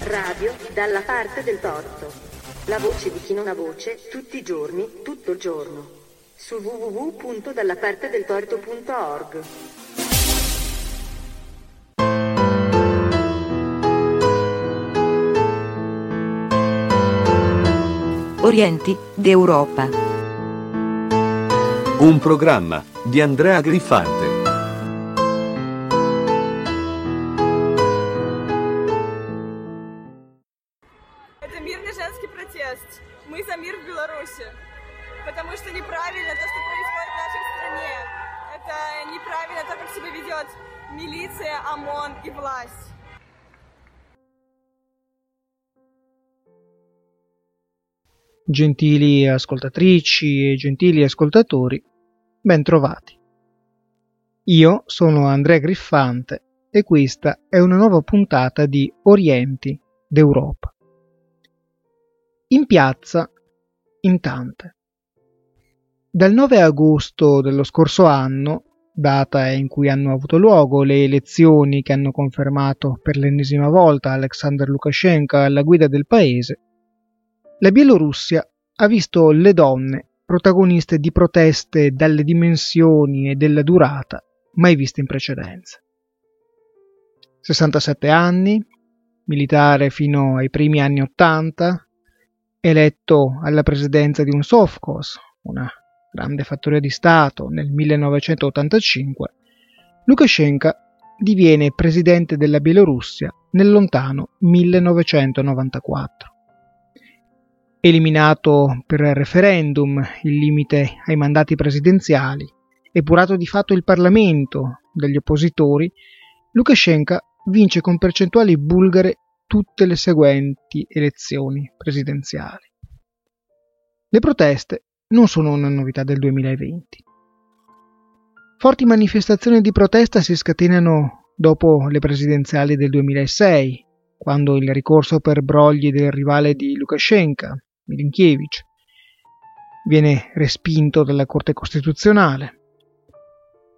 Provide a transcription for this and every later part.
Radio dalla parte del torto. La voce di chi non ha voce, tutti i giorni, tutto il giorno. Su www.dallapartedeltorto.org. Orienti d'Europa. Un programma di Andrea Griffante. Gentili ascoltatrici e gentili ascoltatori, ben trovati. Io sono Andrea Griffante e questa è una nuova puntata di Orienti d'Europa. In piazza, in tante. Dal 9 agosto dello scorso anno, data in cui hanno avuto luogo le elezioni che hanno confermato per l'ennesima volta Alexander Lukashenko alla guida del paese, la Bielorussia ha visto le donne protagoniste di proteste dalle dimensioni e della durata mai viste in precedenza. 67 anni, militare fino ai primi anni 80, eletto alla presidenza di un Sovkhoz, una grande fattoria di Stato, nel 1985, Lukashenko diviene presidente della Bielorussia nel lontano 1994. Eliminato per referendum il limite ai mandati presidenziali, epurato di fatto il Parlamento dagli oppositori, Lukashenko vince con percentuali bulgare tutte le seguenti elezioni presidenziali. Le proteste non sono una novità del 2020. Forti manifestazioni di protesta si scatenano dopo le presidenziali del 2006, quando il ricorso per brogli del rivale di Lukashenko, Milinkiewicz, viene respinto dalla Corte Costituzionale.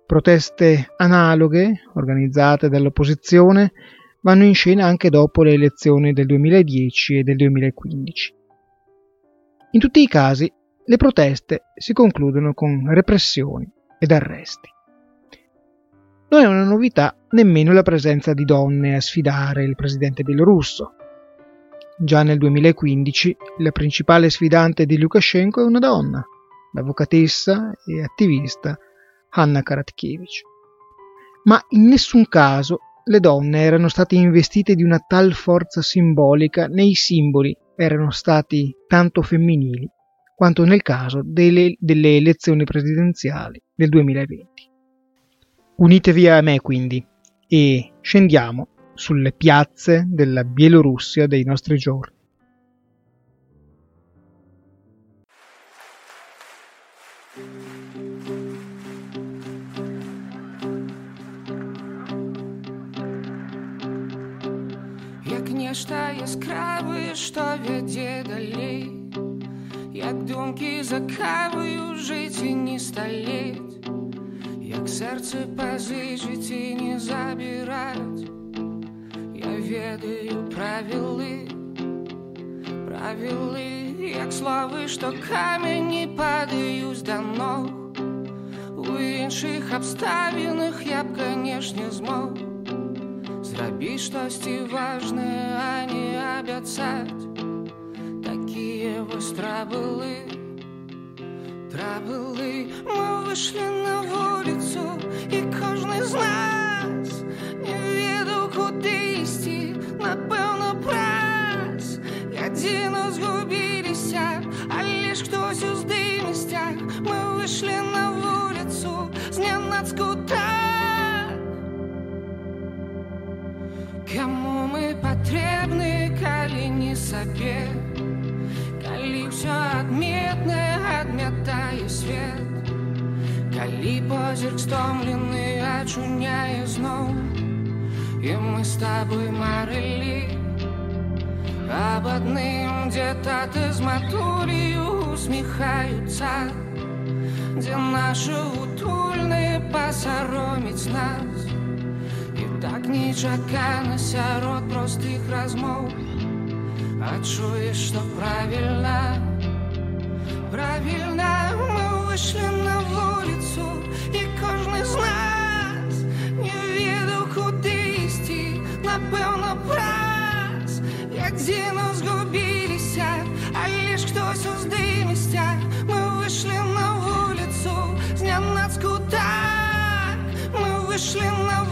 Proteste analoghe, organizzate dall'opposizione, vanno in scena anche dopo le elezioni del 2010 e del 2015. In tutti i casi, le proteste si concludono con repressioni ed arresti. Non è una novità nemmeno la presenza di donne a sfidare il presidente bielorusso. Già nel 2015 la principale sfidante di Lukashenko è una donna, l'avvocatessa e attivista Hanna Karatkevich. Ma in nessun caso le donne erano state investite di una tal forza simbolica né i simboli erano stati tanto femminili quanto nel caso delle, delle elezioni presidenziali del 2020. Unitevi a me quindi e scendiamo sulle piazze della Bielorussia dei nostri giorni. Як нешта яскраве, што вядзе далей Як думкі закаваю жыць і не сталець Як сэрца пазычыць і не забіраць Я ведаю правілы Правілы, як словы, што камені падаюць да ног У іншых абставінах я б, канешне, змог Зрабі штосьці важнае, а не абяцаць Такія вось трабылы Трабылы Мы выйшлі на вуліцу і кожны з нас не ведаў куды ісці напэўна праз гадзіну згубіліся але ж хтось уздымасцях мы выйшлі на вуліцу знянацку так Каму мы патрэбны, калі не сабе Калі ўсё адметнае адмятае свет Калі позірк стомлены ачуняе зноў І мы з табой марылі Аб адным, дзе таты з матулію усміхаюцца Дзе нашы утульныя пасароміць нас І так нечакана сярод простых размоў адчуеш што правільна правільна мы вышли на вуліцу і кожны з напэўна праз як дзену згубіліся але ж хтось уздымісця мы вышли на вуліцу знянацку так мы вышли на вуліцу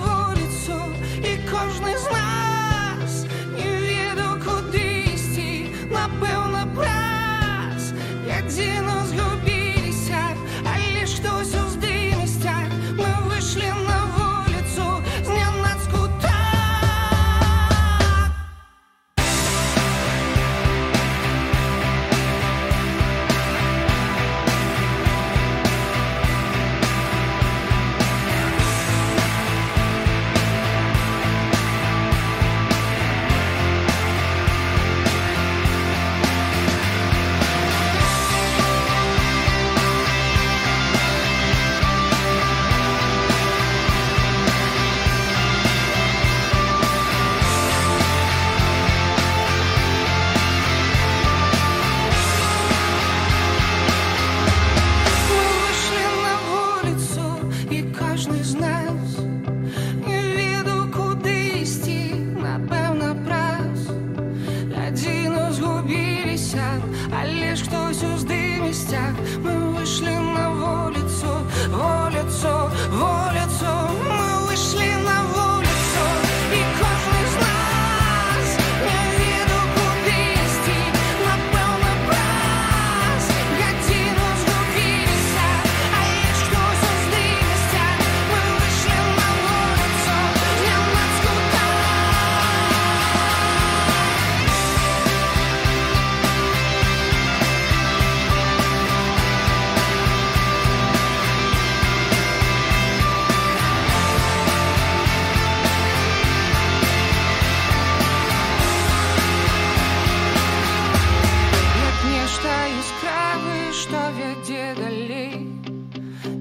Як нешта яскраве, што вядзе далей,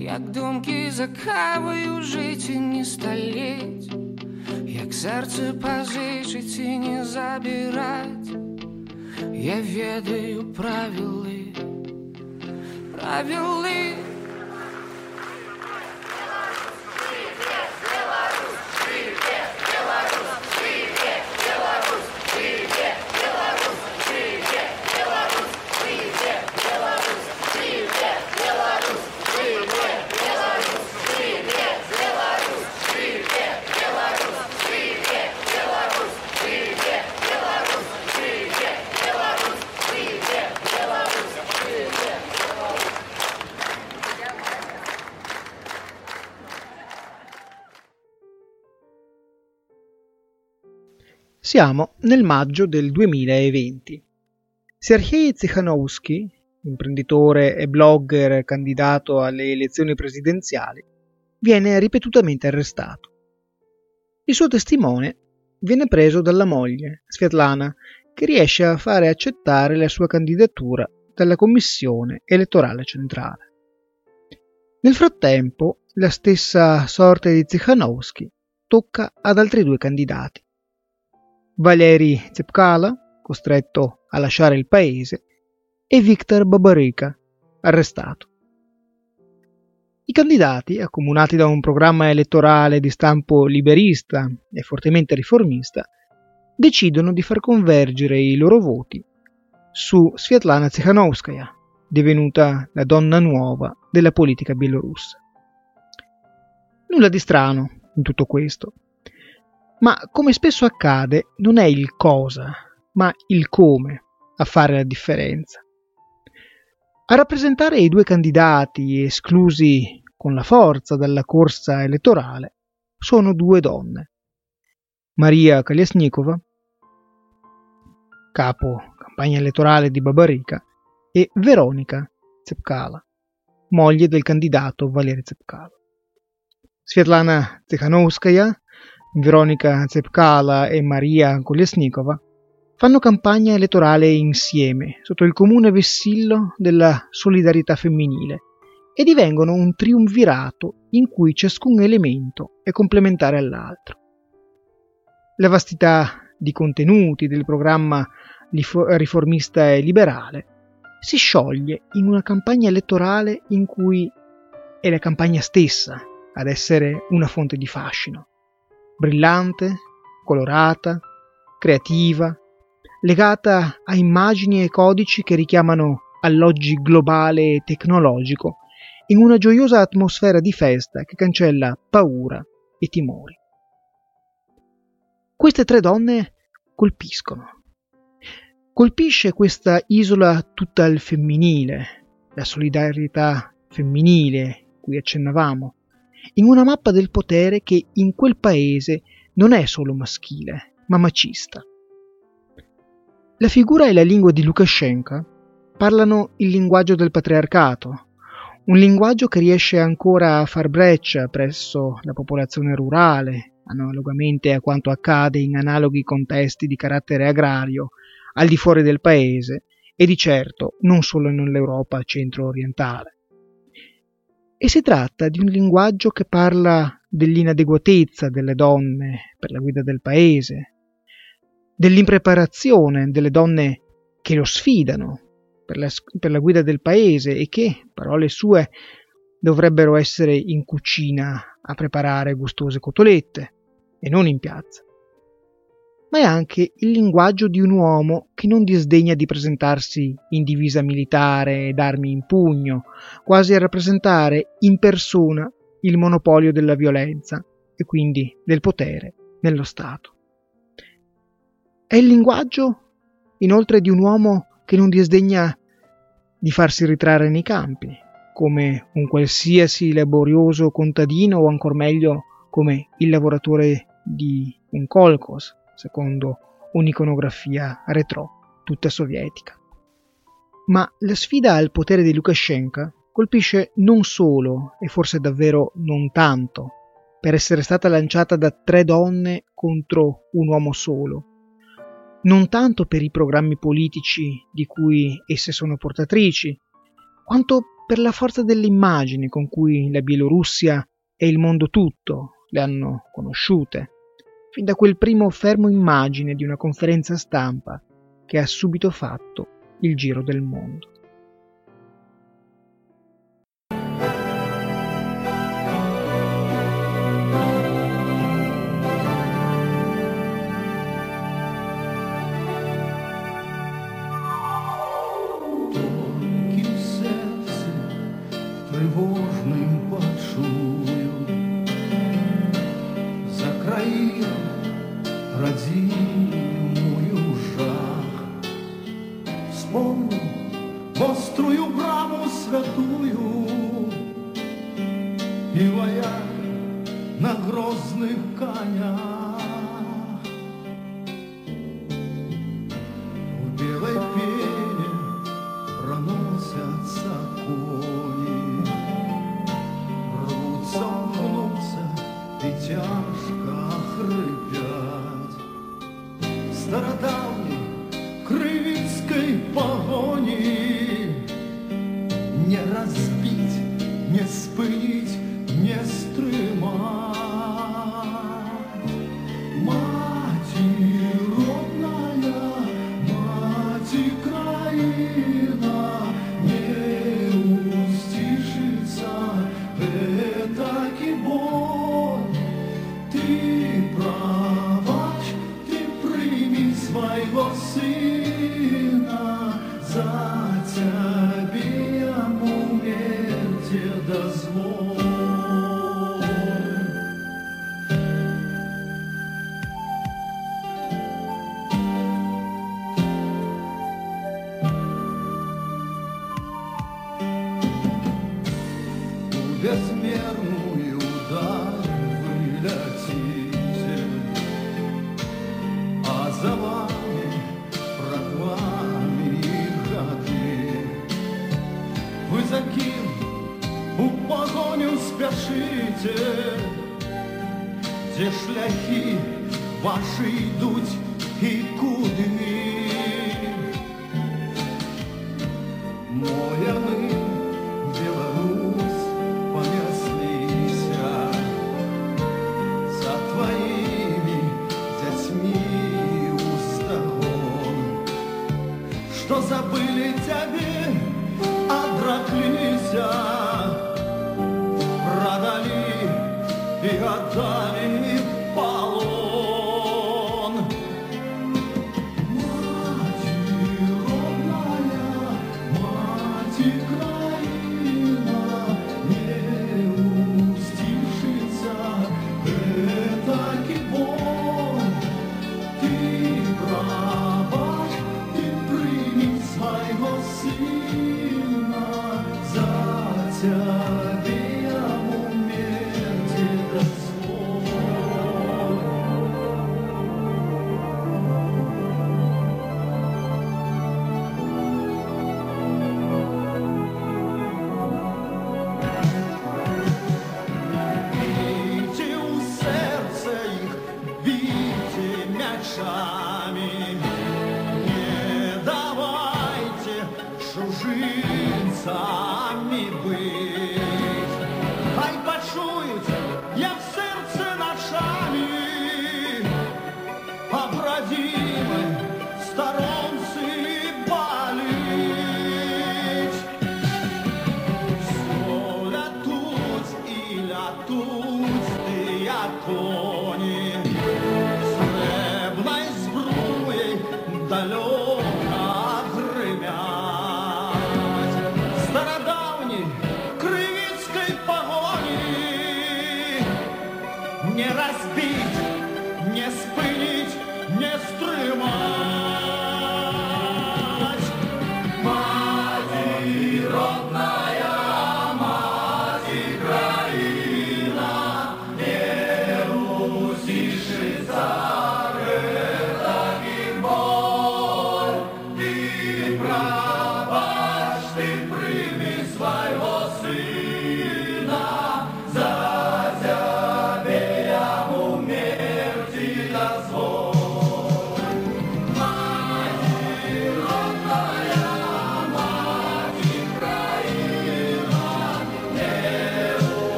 як думкі за каваю жыць і не сталець, як сэрца пазычыць і не забіраць. Я ведаю правілы, правілы. Siamo nel maggio del 2020. Sergei Tsikhanouski, imprenditore e blogger candidato alle elezioni presidenziali, viene ripetutamente arrestato. Il suo testimone viene preso dalla moglie, Svetlana, che riesce a fare accettare la sua candidatura dalla Commissione elettorale centrale. Nel frattempo, la stessa sorte di Tsikhanouski tocca ad altri due candidati. Valeri Tsepkala, costretto a lasciare il paese, e Viktor Babarika, arrestato. I candidati, accomunati da un programma elettorale di stampo liberista e fortemente riformista, decidono di far convergere i loro voti su Svetlana Tsikhanouskaya, divenuta la donna nuova della politica bielorussa. Nulla di strano in tutto questo, ma come spesso accade non è il cosa, ma il come a fare la differenza. A rappresentare i due candidati esclusi con la forza dalla corsa elettorale sono due donne. Maria Kaliasnikova, capo campagna elettorale di Babarika, e Veronica Tsepkala, moglie del candidato Valery Tsepkala. Svetlana Tsikhanouskaya, Veronica Tsepkala e Maria Kolesnikova fanno campagna elettorale insieme sotto il comune vessillo della solidarietà femminile e divengono un triumvirato in cui ciascun elemento è complementare all'altro. la vastità di contenuti del programma riformista e liberale, si scioglie in una campagna elettorale in cui è la campagna stessa ad essere una fonte di fascino, brillante, colorata, creativa, legata a immagini e codici che richiamano all'oggi globale e tecnologico, in una gioiosa atmosfera di festa che cancella paura e timori. Queste tre donne colpiscono. Colpisce questa isola tutta al femminile, la solidarietà femminile cui accennavamo, in una mappa del potere che in quel paese non è solo maschile, ma macista. La figura e la lingua di Lukashenko parlano il linguaggio del patriarcato, un linguaggio che riesce ancora a far breccia presso la popolazione rurale, analogamente a quanto accade in analoghi contesti di carattere agrario al di fuori del paese e di certo non solo nell'Europa centro-orientale. E si tratta di un linguaggio che parla dell'inadeguatezza delle donne per la guida del paese, dell'impreparazione delle donne che lo sfidano per la, per la guida del paese e che, parole sue, dovrebbero essere in cucina a preparare gustose cotolette e non in piazza. Ma è anche il linguaggio di un uomo che non disdegna di presentarsi in divisa militare ed armi in pugno, quasi a rappresentare in persona il monopolio della violenza e quindi del potere nello Stato. È il linguaggio, inoltre, di un uomo che non disdegna di farsi ritrarre nei campi, come un qualsiasi laborioso contadino o ancor meglio come il lavoratore di un kolkhoz, secondo un'iconografia retro, tutta sovietica. Ma la sfida al potere di Lukashenko colpisce non solo, e forse davvero non tanto, per essere stata lanciata da tre donne contro un uomo solo, non tanto per i programmi politici di cui esse sono portatrici, quanto per la forza dell'immagine con cui la Bielorussia e il mondo tutto le hanno conosciute, fin da quel primo fermo immagine di una conferenza stampa che ha subito fatto il giro del mondo. на грозных конях. де шляхи ваши йдуть и куди. Моя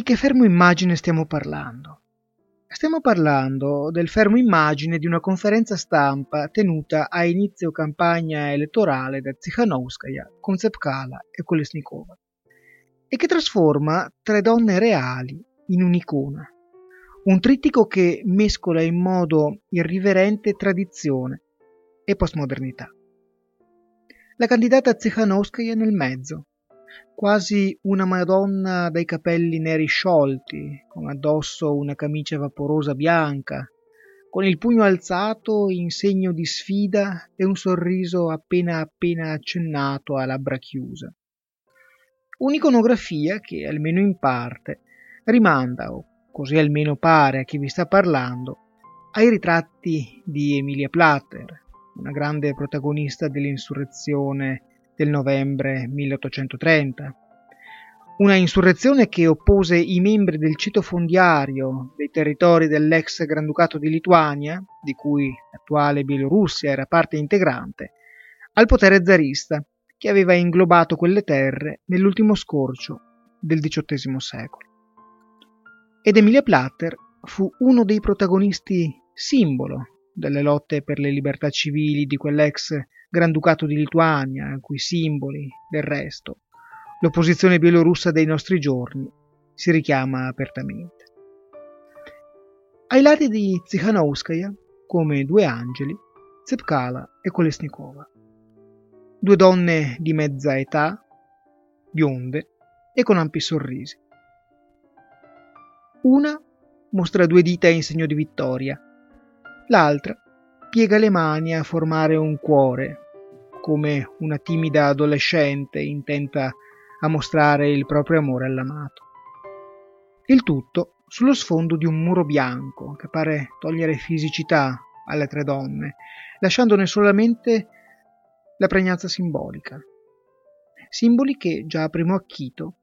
di che fermo immagine stiamo parlando? Stiamo parlando del fermo immagine di una conferenza stampa tenuta a inizio campagna elettorale da Tsikhanouskaya con Tsepkala e Kolesnikova e che trasforma tre donne reali in un'icona. Un trittico che mescola in modo irriverente tradizione e postmodernità. La candidata Tsikhanouskaya nel mezzo, quasi una Madonna dai capelli neri sciolti, con addosso una camicia vaporosa bianca, con il pugno alzato in segno di sfida e un sorriso appena appena accennato a labbra chiuse. Un'iconografia che, almeno in parte, rimanda, o così almeno pare a chi vi sta parlando, ai ritratti di Emilia Plater, una grande protagonista dell'insurrezione del novembre 1830. Una insurrezione che oppose i membri del ceto fondiario dei territori dell'ex Granducato di Lituania, di cui l'attuale Bielorussia era parte integrante, al potere zarista che aveva inglobato quelle terre nell'ultimo scorcio del XVIII secolo. Ed Emilia Plater fu uno dei protagonisti simbolo delle lotte per le libertà civili di quell'ex Granducato di Lituania, i cui simboli, del resto, l'opposizione bielorussa dei nostri giorni si richiama apertamente. Ai lati di Tsikhanouskaya, come due angeli, Tsepkala e Kolesnikova. Due donne di mezza età, bionde e con ampi sorrisi. Una mostra due dita in segno di vittoria. L'altra piega le mani a formare un cuore, come una timida adolescente intenta a mostrare il proprio amore all'amato. Il tutto sullo sfondo di un muro bianco che pare togliere fisicità alle tre donne, lasciandone solamente la pregnanza simbolica. Simboli che, già a primo acchito,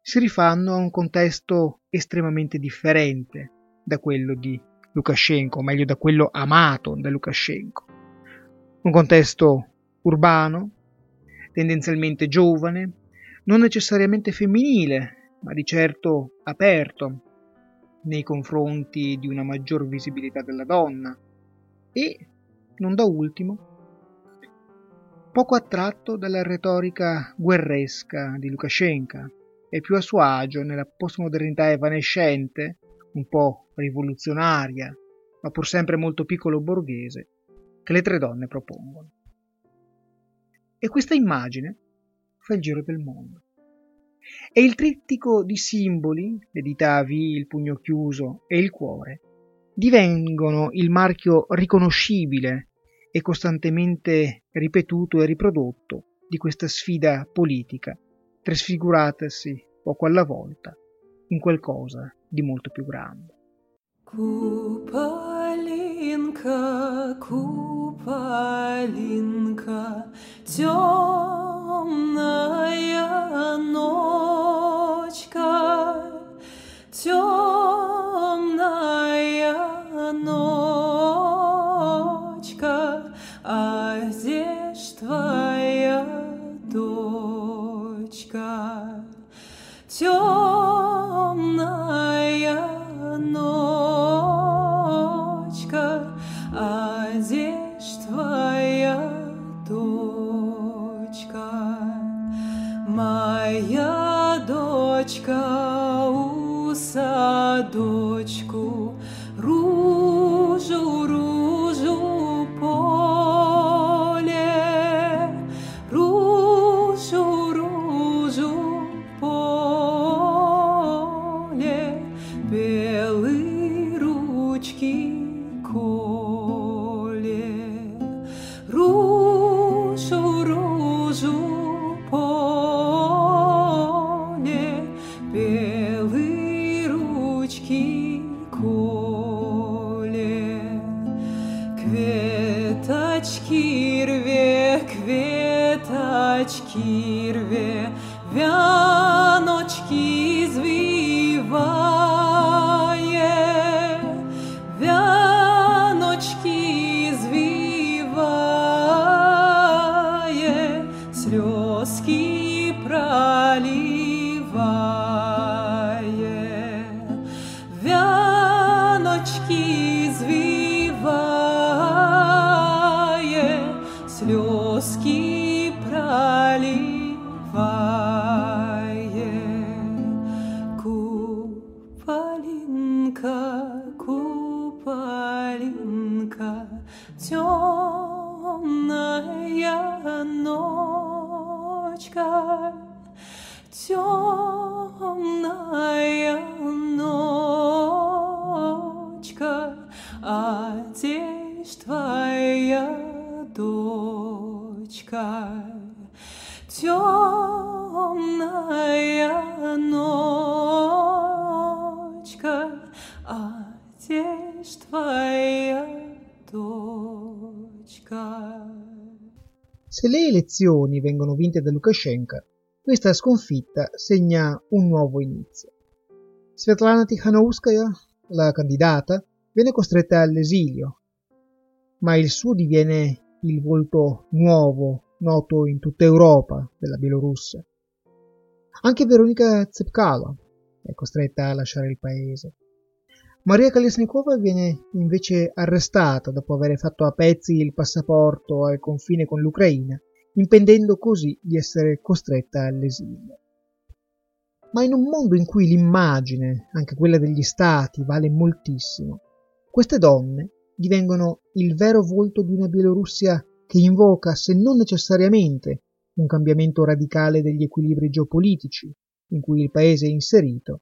si rifanno a un contesto estremamente differente da quello di Lukashenko, o meglio da quello amato da Lukashenko. Un contesto urbano, tendenzialmente giovane, non necessariamente femminile, ma di certo aperto nei confronti di una maggior visibilità della donna e, non da ultimo, poco attratto dalla retorica guerresca di Lukashenko e più a suo agio nella postmodernità evanescente, un po' rivoluzionaria, ma pur sempre molto piccolo borghese, che le tre donne propongono. E questa immagine fa il giro del mondo. E il trittico di simboli, le dita V, il pugno chiuso e il cuore, divengono il marchio riconoscibile e costantemente ripetuto e riprodotto di questa sfida politica, trasfiguratasi poco alla volta in qualcosa di molto più grande. Куполинка, куполинка, темная ночка, темная Se le elezioni vengono vinte da Lukashenko, questa sconfitta segna un nuovo inizio. Svetlana Tikhanovskaya, la candidata, viene costretta all'esilio, ma il suo diviene il volto nuovo, noto in tutta Europa, della Bielorussia. Anche Veronika Tsepkalo è costretta a lasciare il paese. Maria Kalesnikova viene invece arrestata dopo aver fatto a pezzi il passaporto al confine con l'Ucraina, impedendo così di essere costretta all'esilio. Ma in un mondo in cui l'immagine, anche quella degli stati, vale moltissimo, queste donne divengono il vero volto di una Bielorussia che invoca, se non necessariamente, un cambiamento radicale degli equilibri geopolitici in cui il paese è inserito,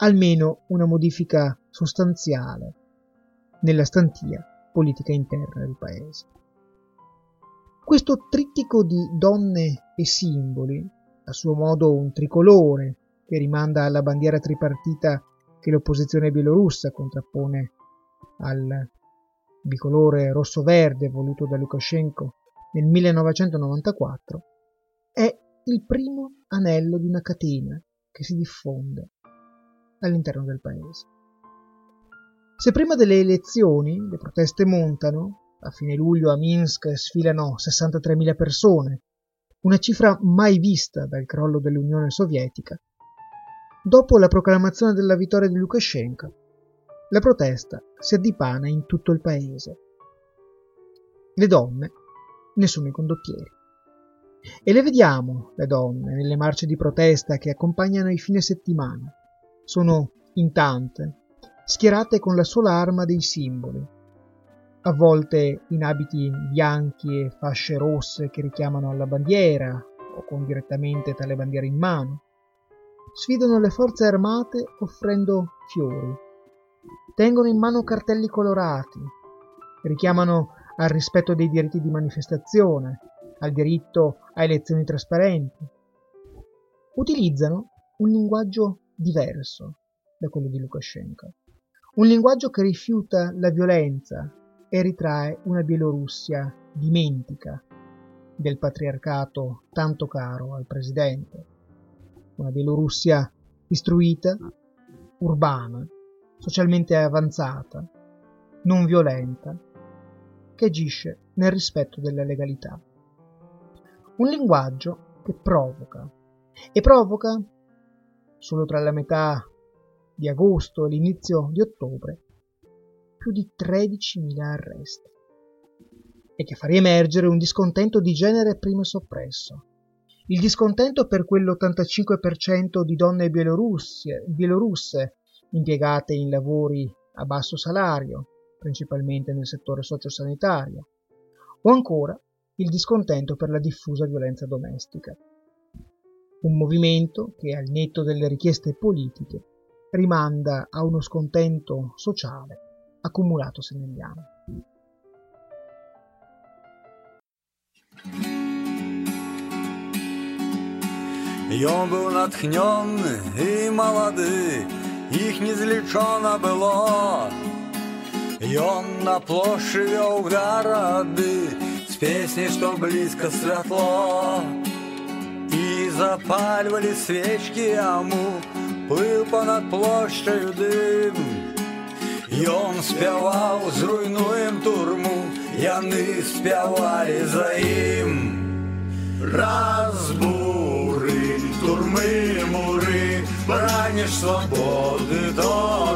almeno una modifica sostanziale nella stantia politica interna del paese. Questo trittico di donne e simboli, a suo modo un tricolore che rimanda alla bandiera tripartita che l'opposizione bielorussa contrappone al bicolore rosso-verde voluto da Lukashenko nel 1994, è il primo anello di una catena che si diffonde all'interno del paese. Se prima delle elezioni le proteste montano, a fine luglio a Minsk sfilano 63.000 persone, una cifra mai vista dal crollo dell'Unione Sovietica, dopo la proclamazione della vittoria di Lukashenko, la protesta si addipana in tutto il paese. Le donne ne sono i condottieri. E le vediamo, le donne, nelle marce di protesta che accompagnano i fine settimana. Sono in tante, schierate con la sola arma dei simboli, a volte in abiti bianchi e fasce rosse che richiamano alla bandiera o con direttamente tale bandiera in mano. Sfidano le forze armate offrendo fiori. Tengono in mano cartelli colorati. Richiamano al rispetto dei diritti di manifestazione, al diritto a elezioni trasparenti. Utilizzano un linguaggio diverso da quello di Lukashenko. Un linguaggio che rifiuta la violenza e ritrae una Bielorussia dimentica del patriarcato tanto caro al presidente. Una Bielorussia istruita, urbana, socialmente avanzata, non violenta, che agisce nel rispetto della legalità. Un linguaggio che provoca, e provoca solo tra la metà di agosto e l'inizio di ottobre più di 13.000 arresti e che fa riemergere un discontento di genere prima soppresso. Il discontento per quell'85% di donne bielorusse impiegate in lavori a basso salario, principalmente nel settore sociosanitario, o ancora il discontento per la diffusa violenza domestica Un movimento che, al netto delle richieste politiche, rimanda a uno scontento sociale accumulatosi negli anni. И он был натхненный и молодый, их незлічона было. Ён на площі вёў гарады з песняй, што блізка святло. І запальвалі свечкі яму, плыў понад плошчаю дым. Ён спяваў, зруйнуем турму, яны спявалі за ім. Разбуры, турмы, муры, браніш свабоды до бяры. Амур хутка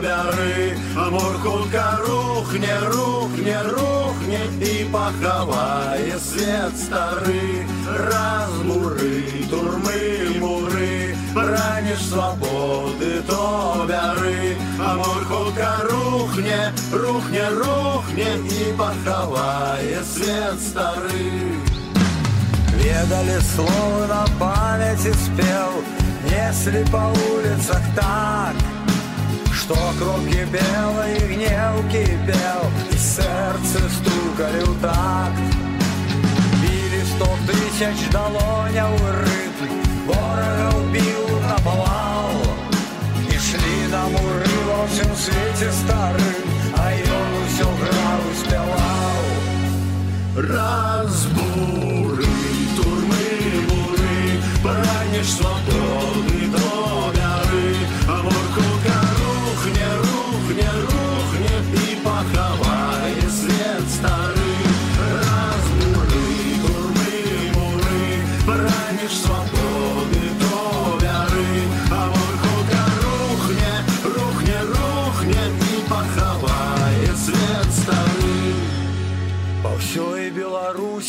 рухне, рухне, рухне і пахавае свет стары. Разбуры, турмы, муры, браніш свабоды до бяры. Амур хутка рухне, рухне, рухне і пахавае свет стары. Ведали слово на памяти спел, Несли по улицах так, Что кровь кипела и гнев кипел, И сердце стукали в такт. Били сто тысяч долоняў рытм, Ворога убил наповал, И шли на муры во всем свете старым, А ён усё граў и спяваў. Разбуры, турмы, муры, Браніш свободы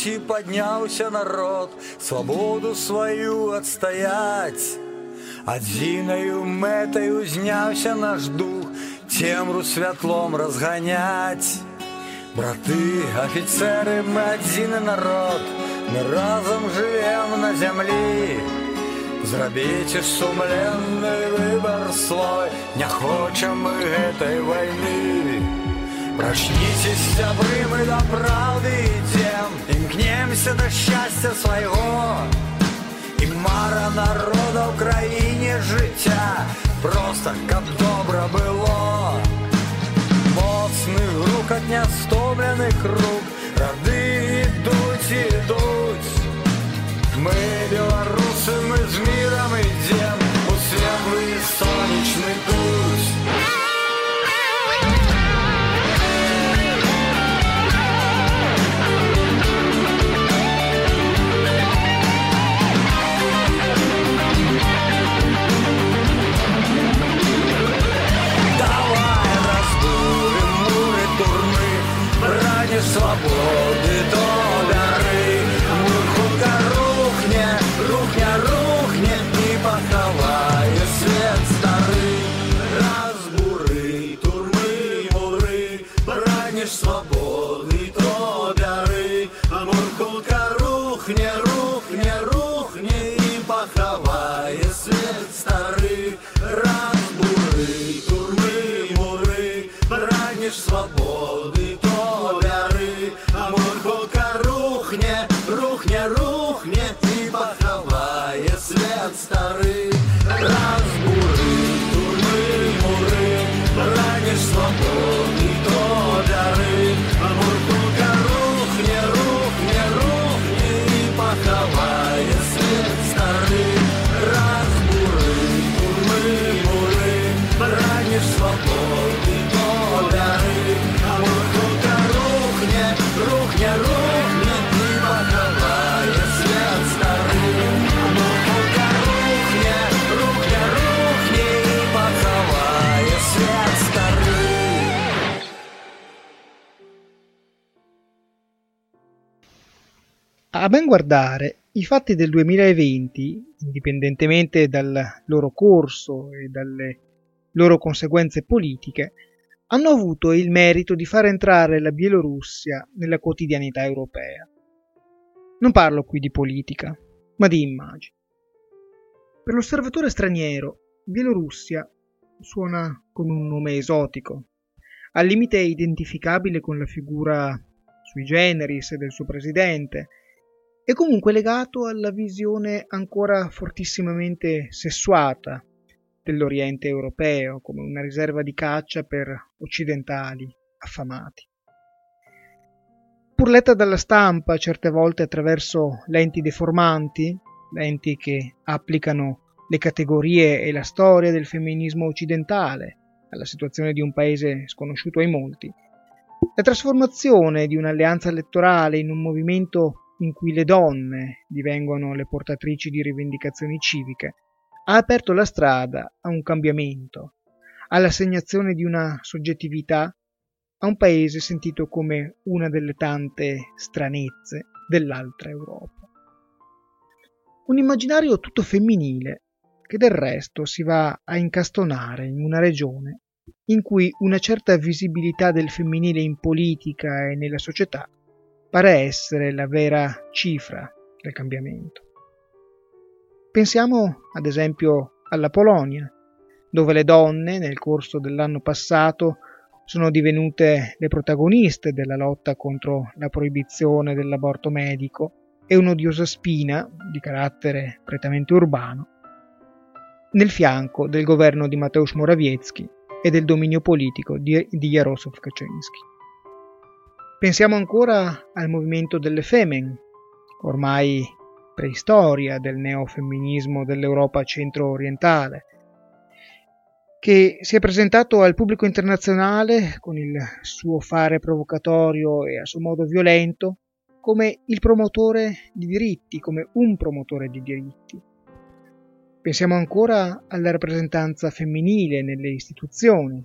Беларусі падняўся народ, свабоду сваю адстаяць. Адзінаю мэтай узняўся наш дух, цемру святлом разганяць. Браты, афіцеры, мы адзіны народ, мы разам жывем на зямлі. Зрабіце сумленны выбор свой Не хочам мы гэтай войны Прачніцесь сябры мы да праўды ідзем Імкнемся да шчасця свайго І мара народа ў краіне жыцця Просто каб добра было Моцны грукат нястомленых рук Рады ідуць і ідуць Мы беларусы, мы з мірам ідзем У светлы сонечны путь рухне, рухне, рухне И поховает свет старый Мурхулка рухне, рухне, рухне И поховает свет старый A ben guardare, i fatti del 2020, indipendentemente dal loro corso e dalle loro conseguenze politiche, hanno avuto il merito di far entrare la Bielorussia nella quotidianità europea. Non parlo qui di politica, ma di immagini. Per l'osservatore straniero, Bielorussia suona con un nome esotico, al limite identificabile con la figura sui generis del suo presidente, e comunque legato alla visione ancora fortissimamente sessuata dell'Oriente europeo come una riserva di caccia per occidentali affamati. Pur letta dalla stampa certe volte attraverso lenti deformanti, lenti che applicano le categorie e la storia del femminismo occidentale alla situazione di un paese sconosciuto ai molti, la trasformazione di un'alleanza elettorale in un movimento in cui le donne divengono le portatrici di rivendicazioni civiche, ha aperto la strada a un cambiamento, all'assegnazione di una soggettività a un paese sentito come una delle tante stranezze dell'altra Europa. Un immaginario tutto femminile che del resto si va a incastonare in una regione in cui una certa visibilità del femminile in politica e nella società pare essere la vera cifra del cambiamento. Pensiamo ad esempio alla Polonia, dove le donne nel corso dell'anno passato sono divenute le protagoniste della lotta contro la proibizione dell'aborto medico e un'odiosa spina di carattere prettamente urbano nel fianco del governo di Mateusz Morawiecki e del dominio politico di, di Jarosław Kaczynski. Pensiamo ancora al movimento delle Femen, ormai preistoria del neofemminismo dell'Europa centro-orientale, che si è presentato al pubblico internazionale con il suo fare provocatorio e a suo modo violento come il promotore di diritti, come un promotore di diritti. Pensiamo ancora alla rappresentanza femminile nelle istituzioni.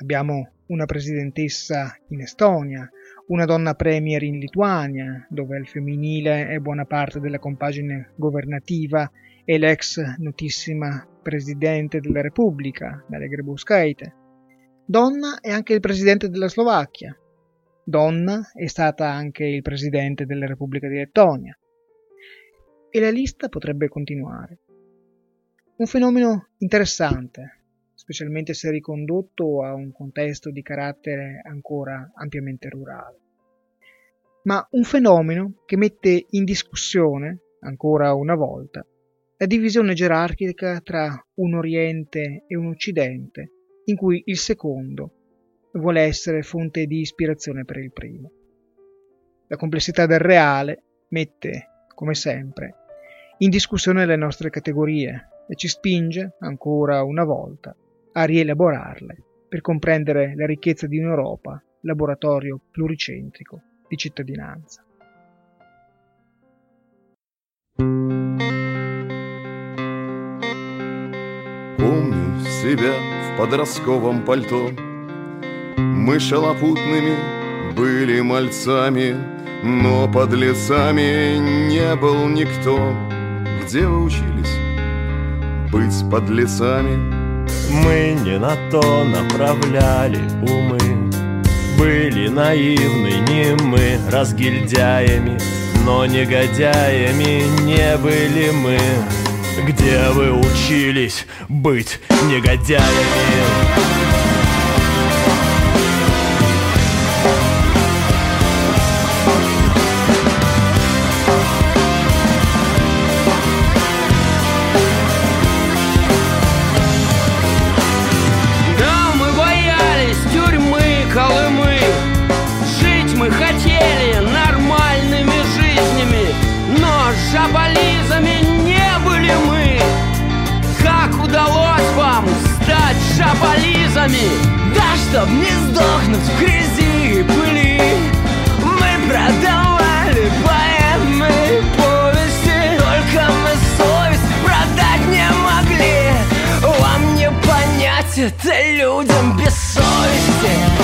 Abbiamo una presidentessa in Estonia, una donna premier in Lituania, dove il femminile è buona parte della compagine governativa e l'ex notissima presidente della Repubblica, Daria Grybauskaite. Donna è anche il presidente della Slovacchia. Donna è stata anche il presidente della Repubblica di Lettonia. E la lista potrebbe continuare. Un fenomeno interessante, specialmente se ricondotto a un contesto di carattere ancora ampiamente rurale. Ma un fenomeno che mette in discussione, ancora una volta, la divisione gerarchica tra un Oriente e un Occidente, in cui il secondo vuole essere fonte di ispirazione per il primo. La complessità del reale mette, come sempre, in discussione le nostre categorie e ci spinge, ancora una volta, a rielaborarle per comprendere la ricchezza di un'Europa, laboratorio pluricentrico di cittadinanza. Помню себя в подростковом пальто Мы шалопутными были мальцами Но под лицами не был никто Где вы учились быть под лицами? Мы не на то направляли умы Были наивны не мы разгильдяями Но негодяями не были мы Где вы учились быть негодяями? Шабализами? Да чтоб не сдохнуть в грязи и пыли Мы продавали поэмы, повести Только мы совесть продать не могли Вам не понять это людям без совести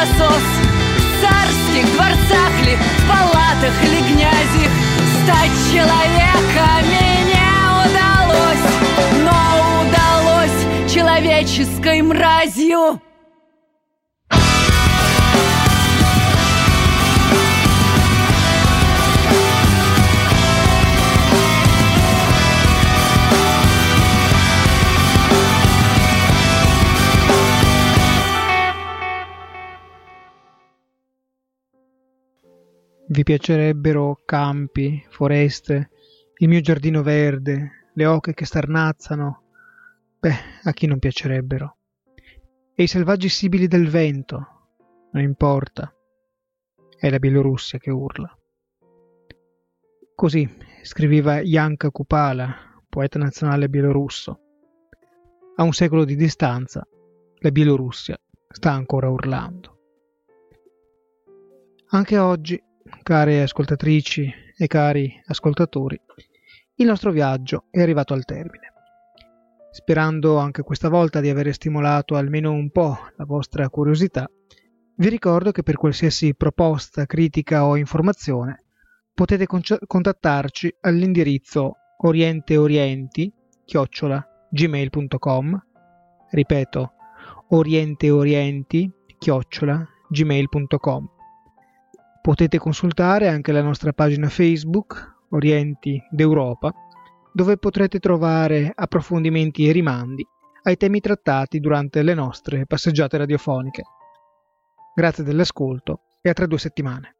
засос В царских дворцах ли, в палатах ли гнязих Стать человеками не удалось Но удалось человеческой мразью Vi piacerebbero campi, foreste, il mio giardino verde, le oche che starnazzano? Beh, a chi non piacerebbero? E i selvaggi sibili del vento? Non importa. È la Bielorussia che urla. Così scriveva Janka Kupala, poeta nazionale bielorusso. A un secolo di distanza, la Bielorussia sta ancora urlando. Anche oggi care ascoltatrici e cari ascoltatori, il nostro viaggio è arrivato al termine. Sperando anche questa volta di avere stimolato almeno un po' la vostra curiosità, vi ricordo che per qualsiasi proposta, critica o informazione potete contattarci all'indirizzo orienteorienti chiocciola gmail.com ripeto orienteorienti chiocciola gmail.com Potete consultare anche la nostra pagina Facebook, Orienti d'Europa, dove potrete trovare approfondimenti e rimandi ai temi trattati durante le nostre passeggiate radiofoniche. Grazie dell'ascolto e a tra due settimane.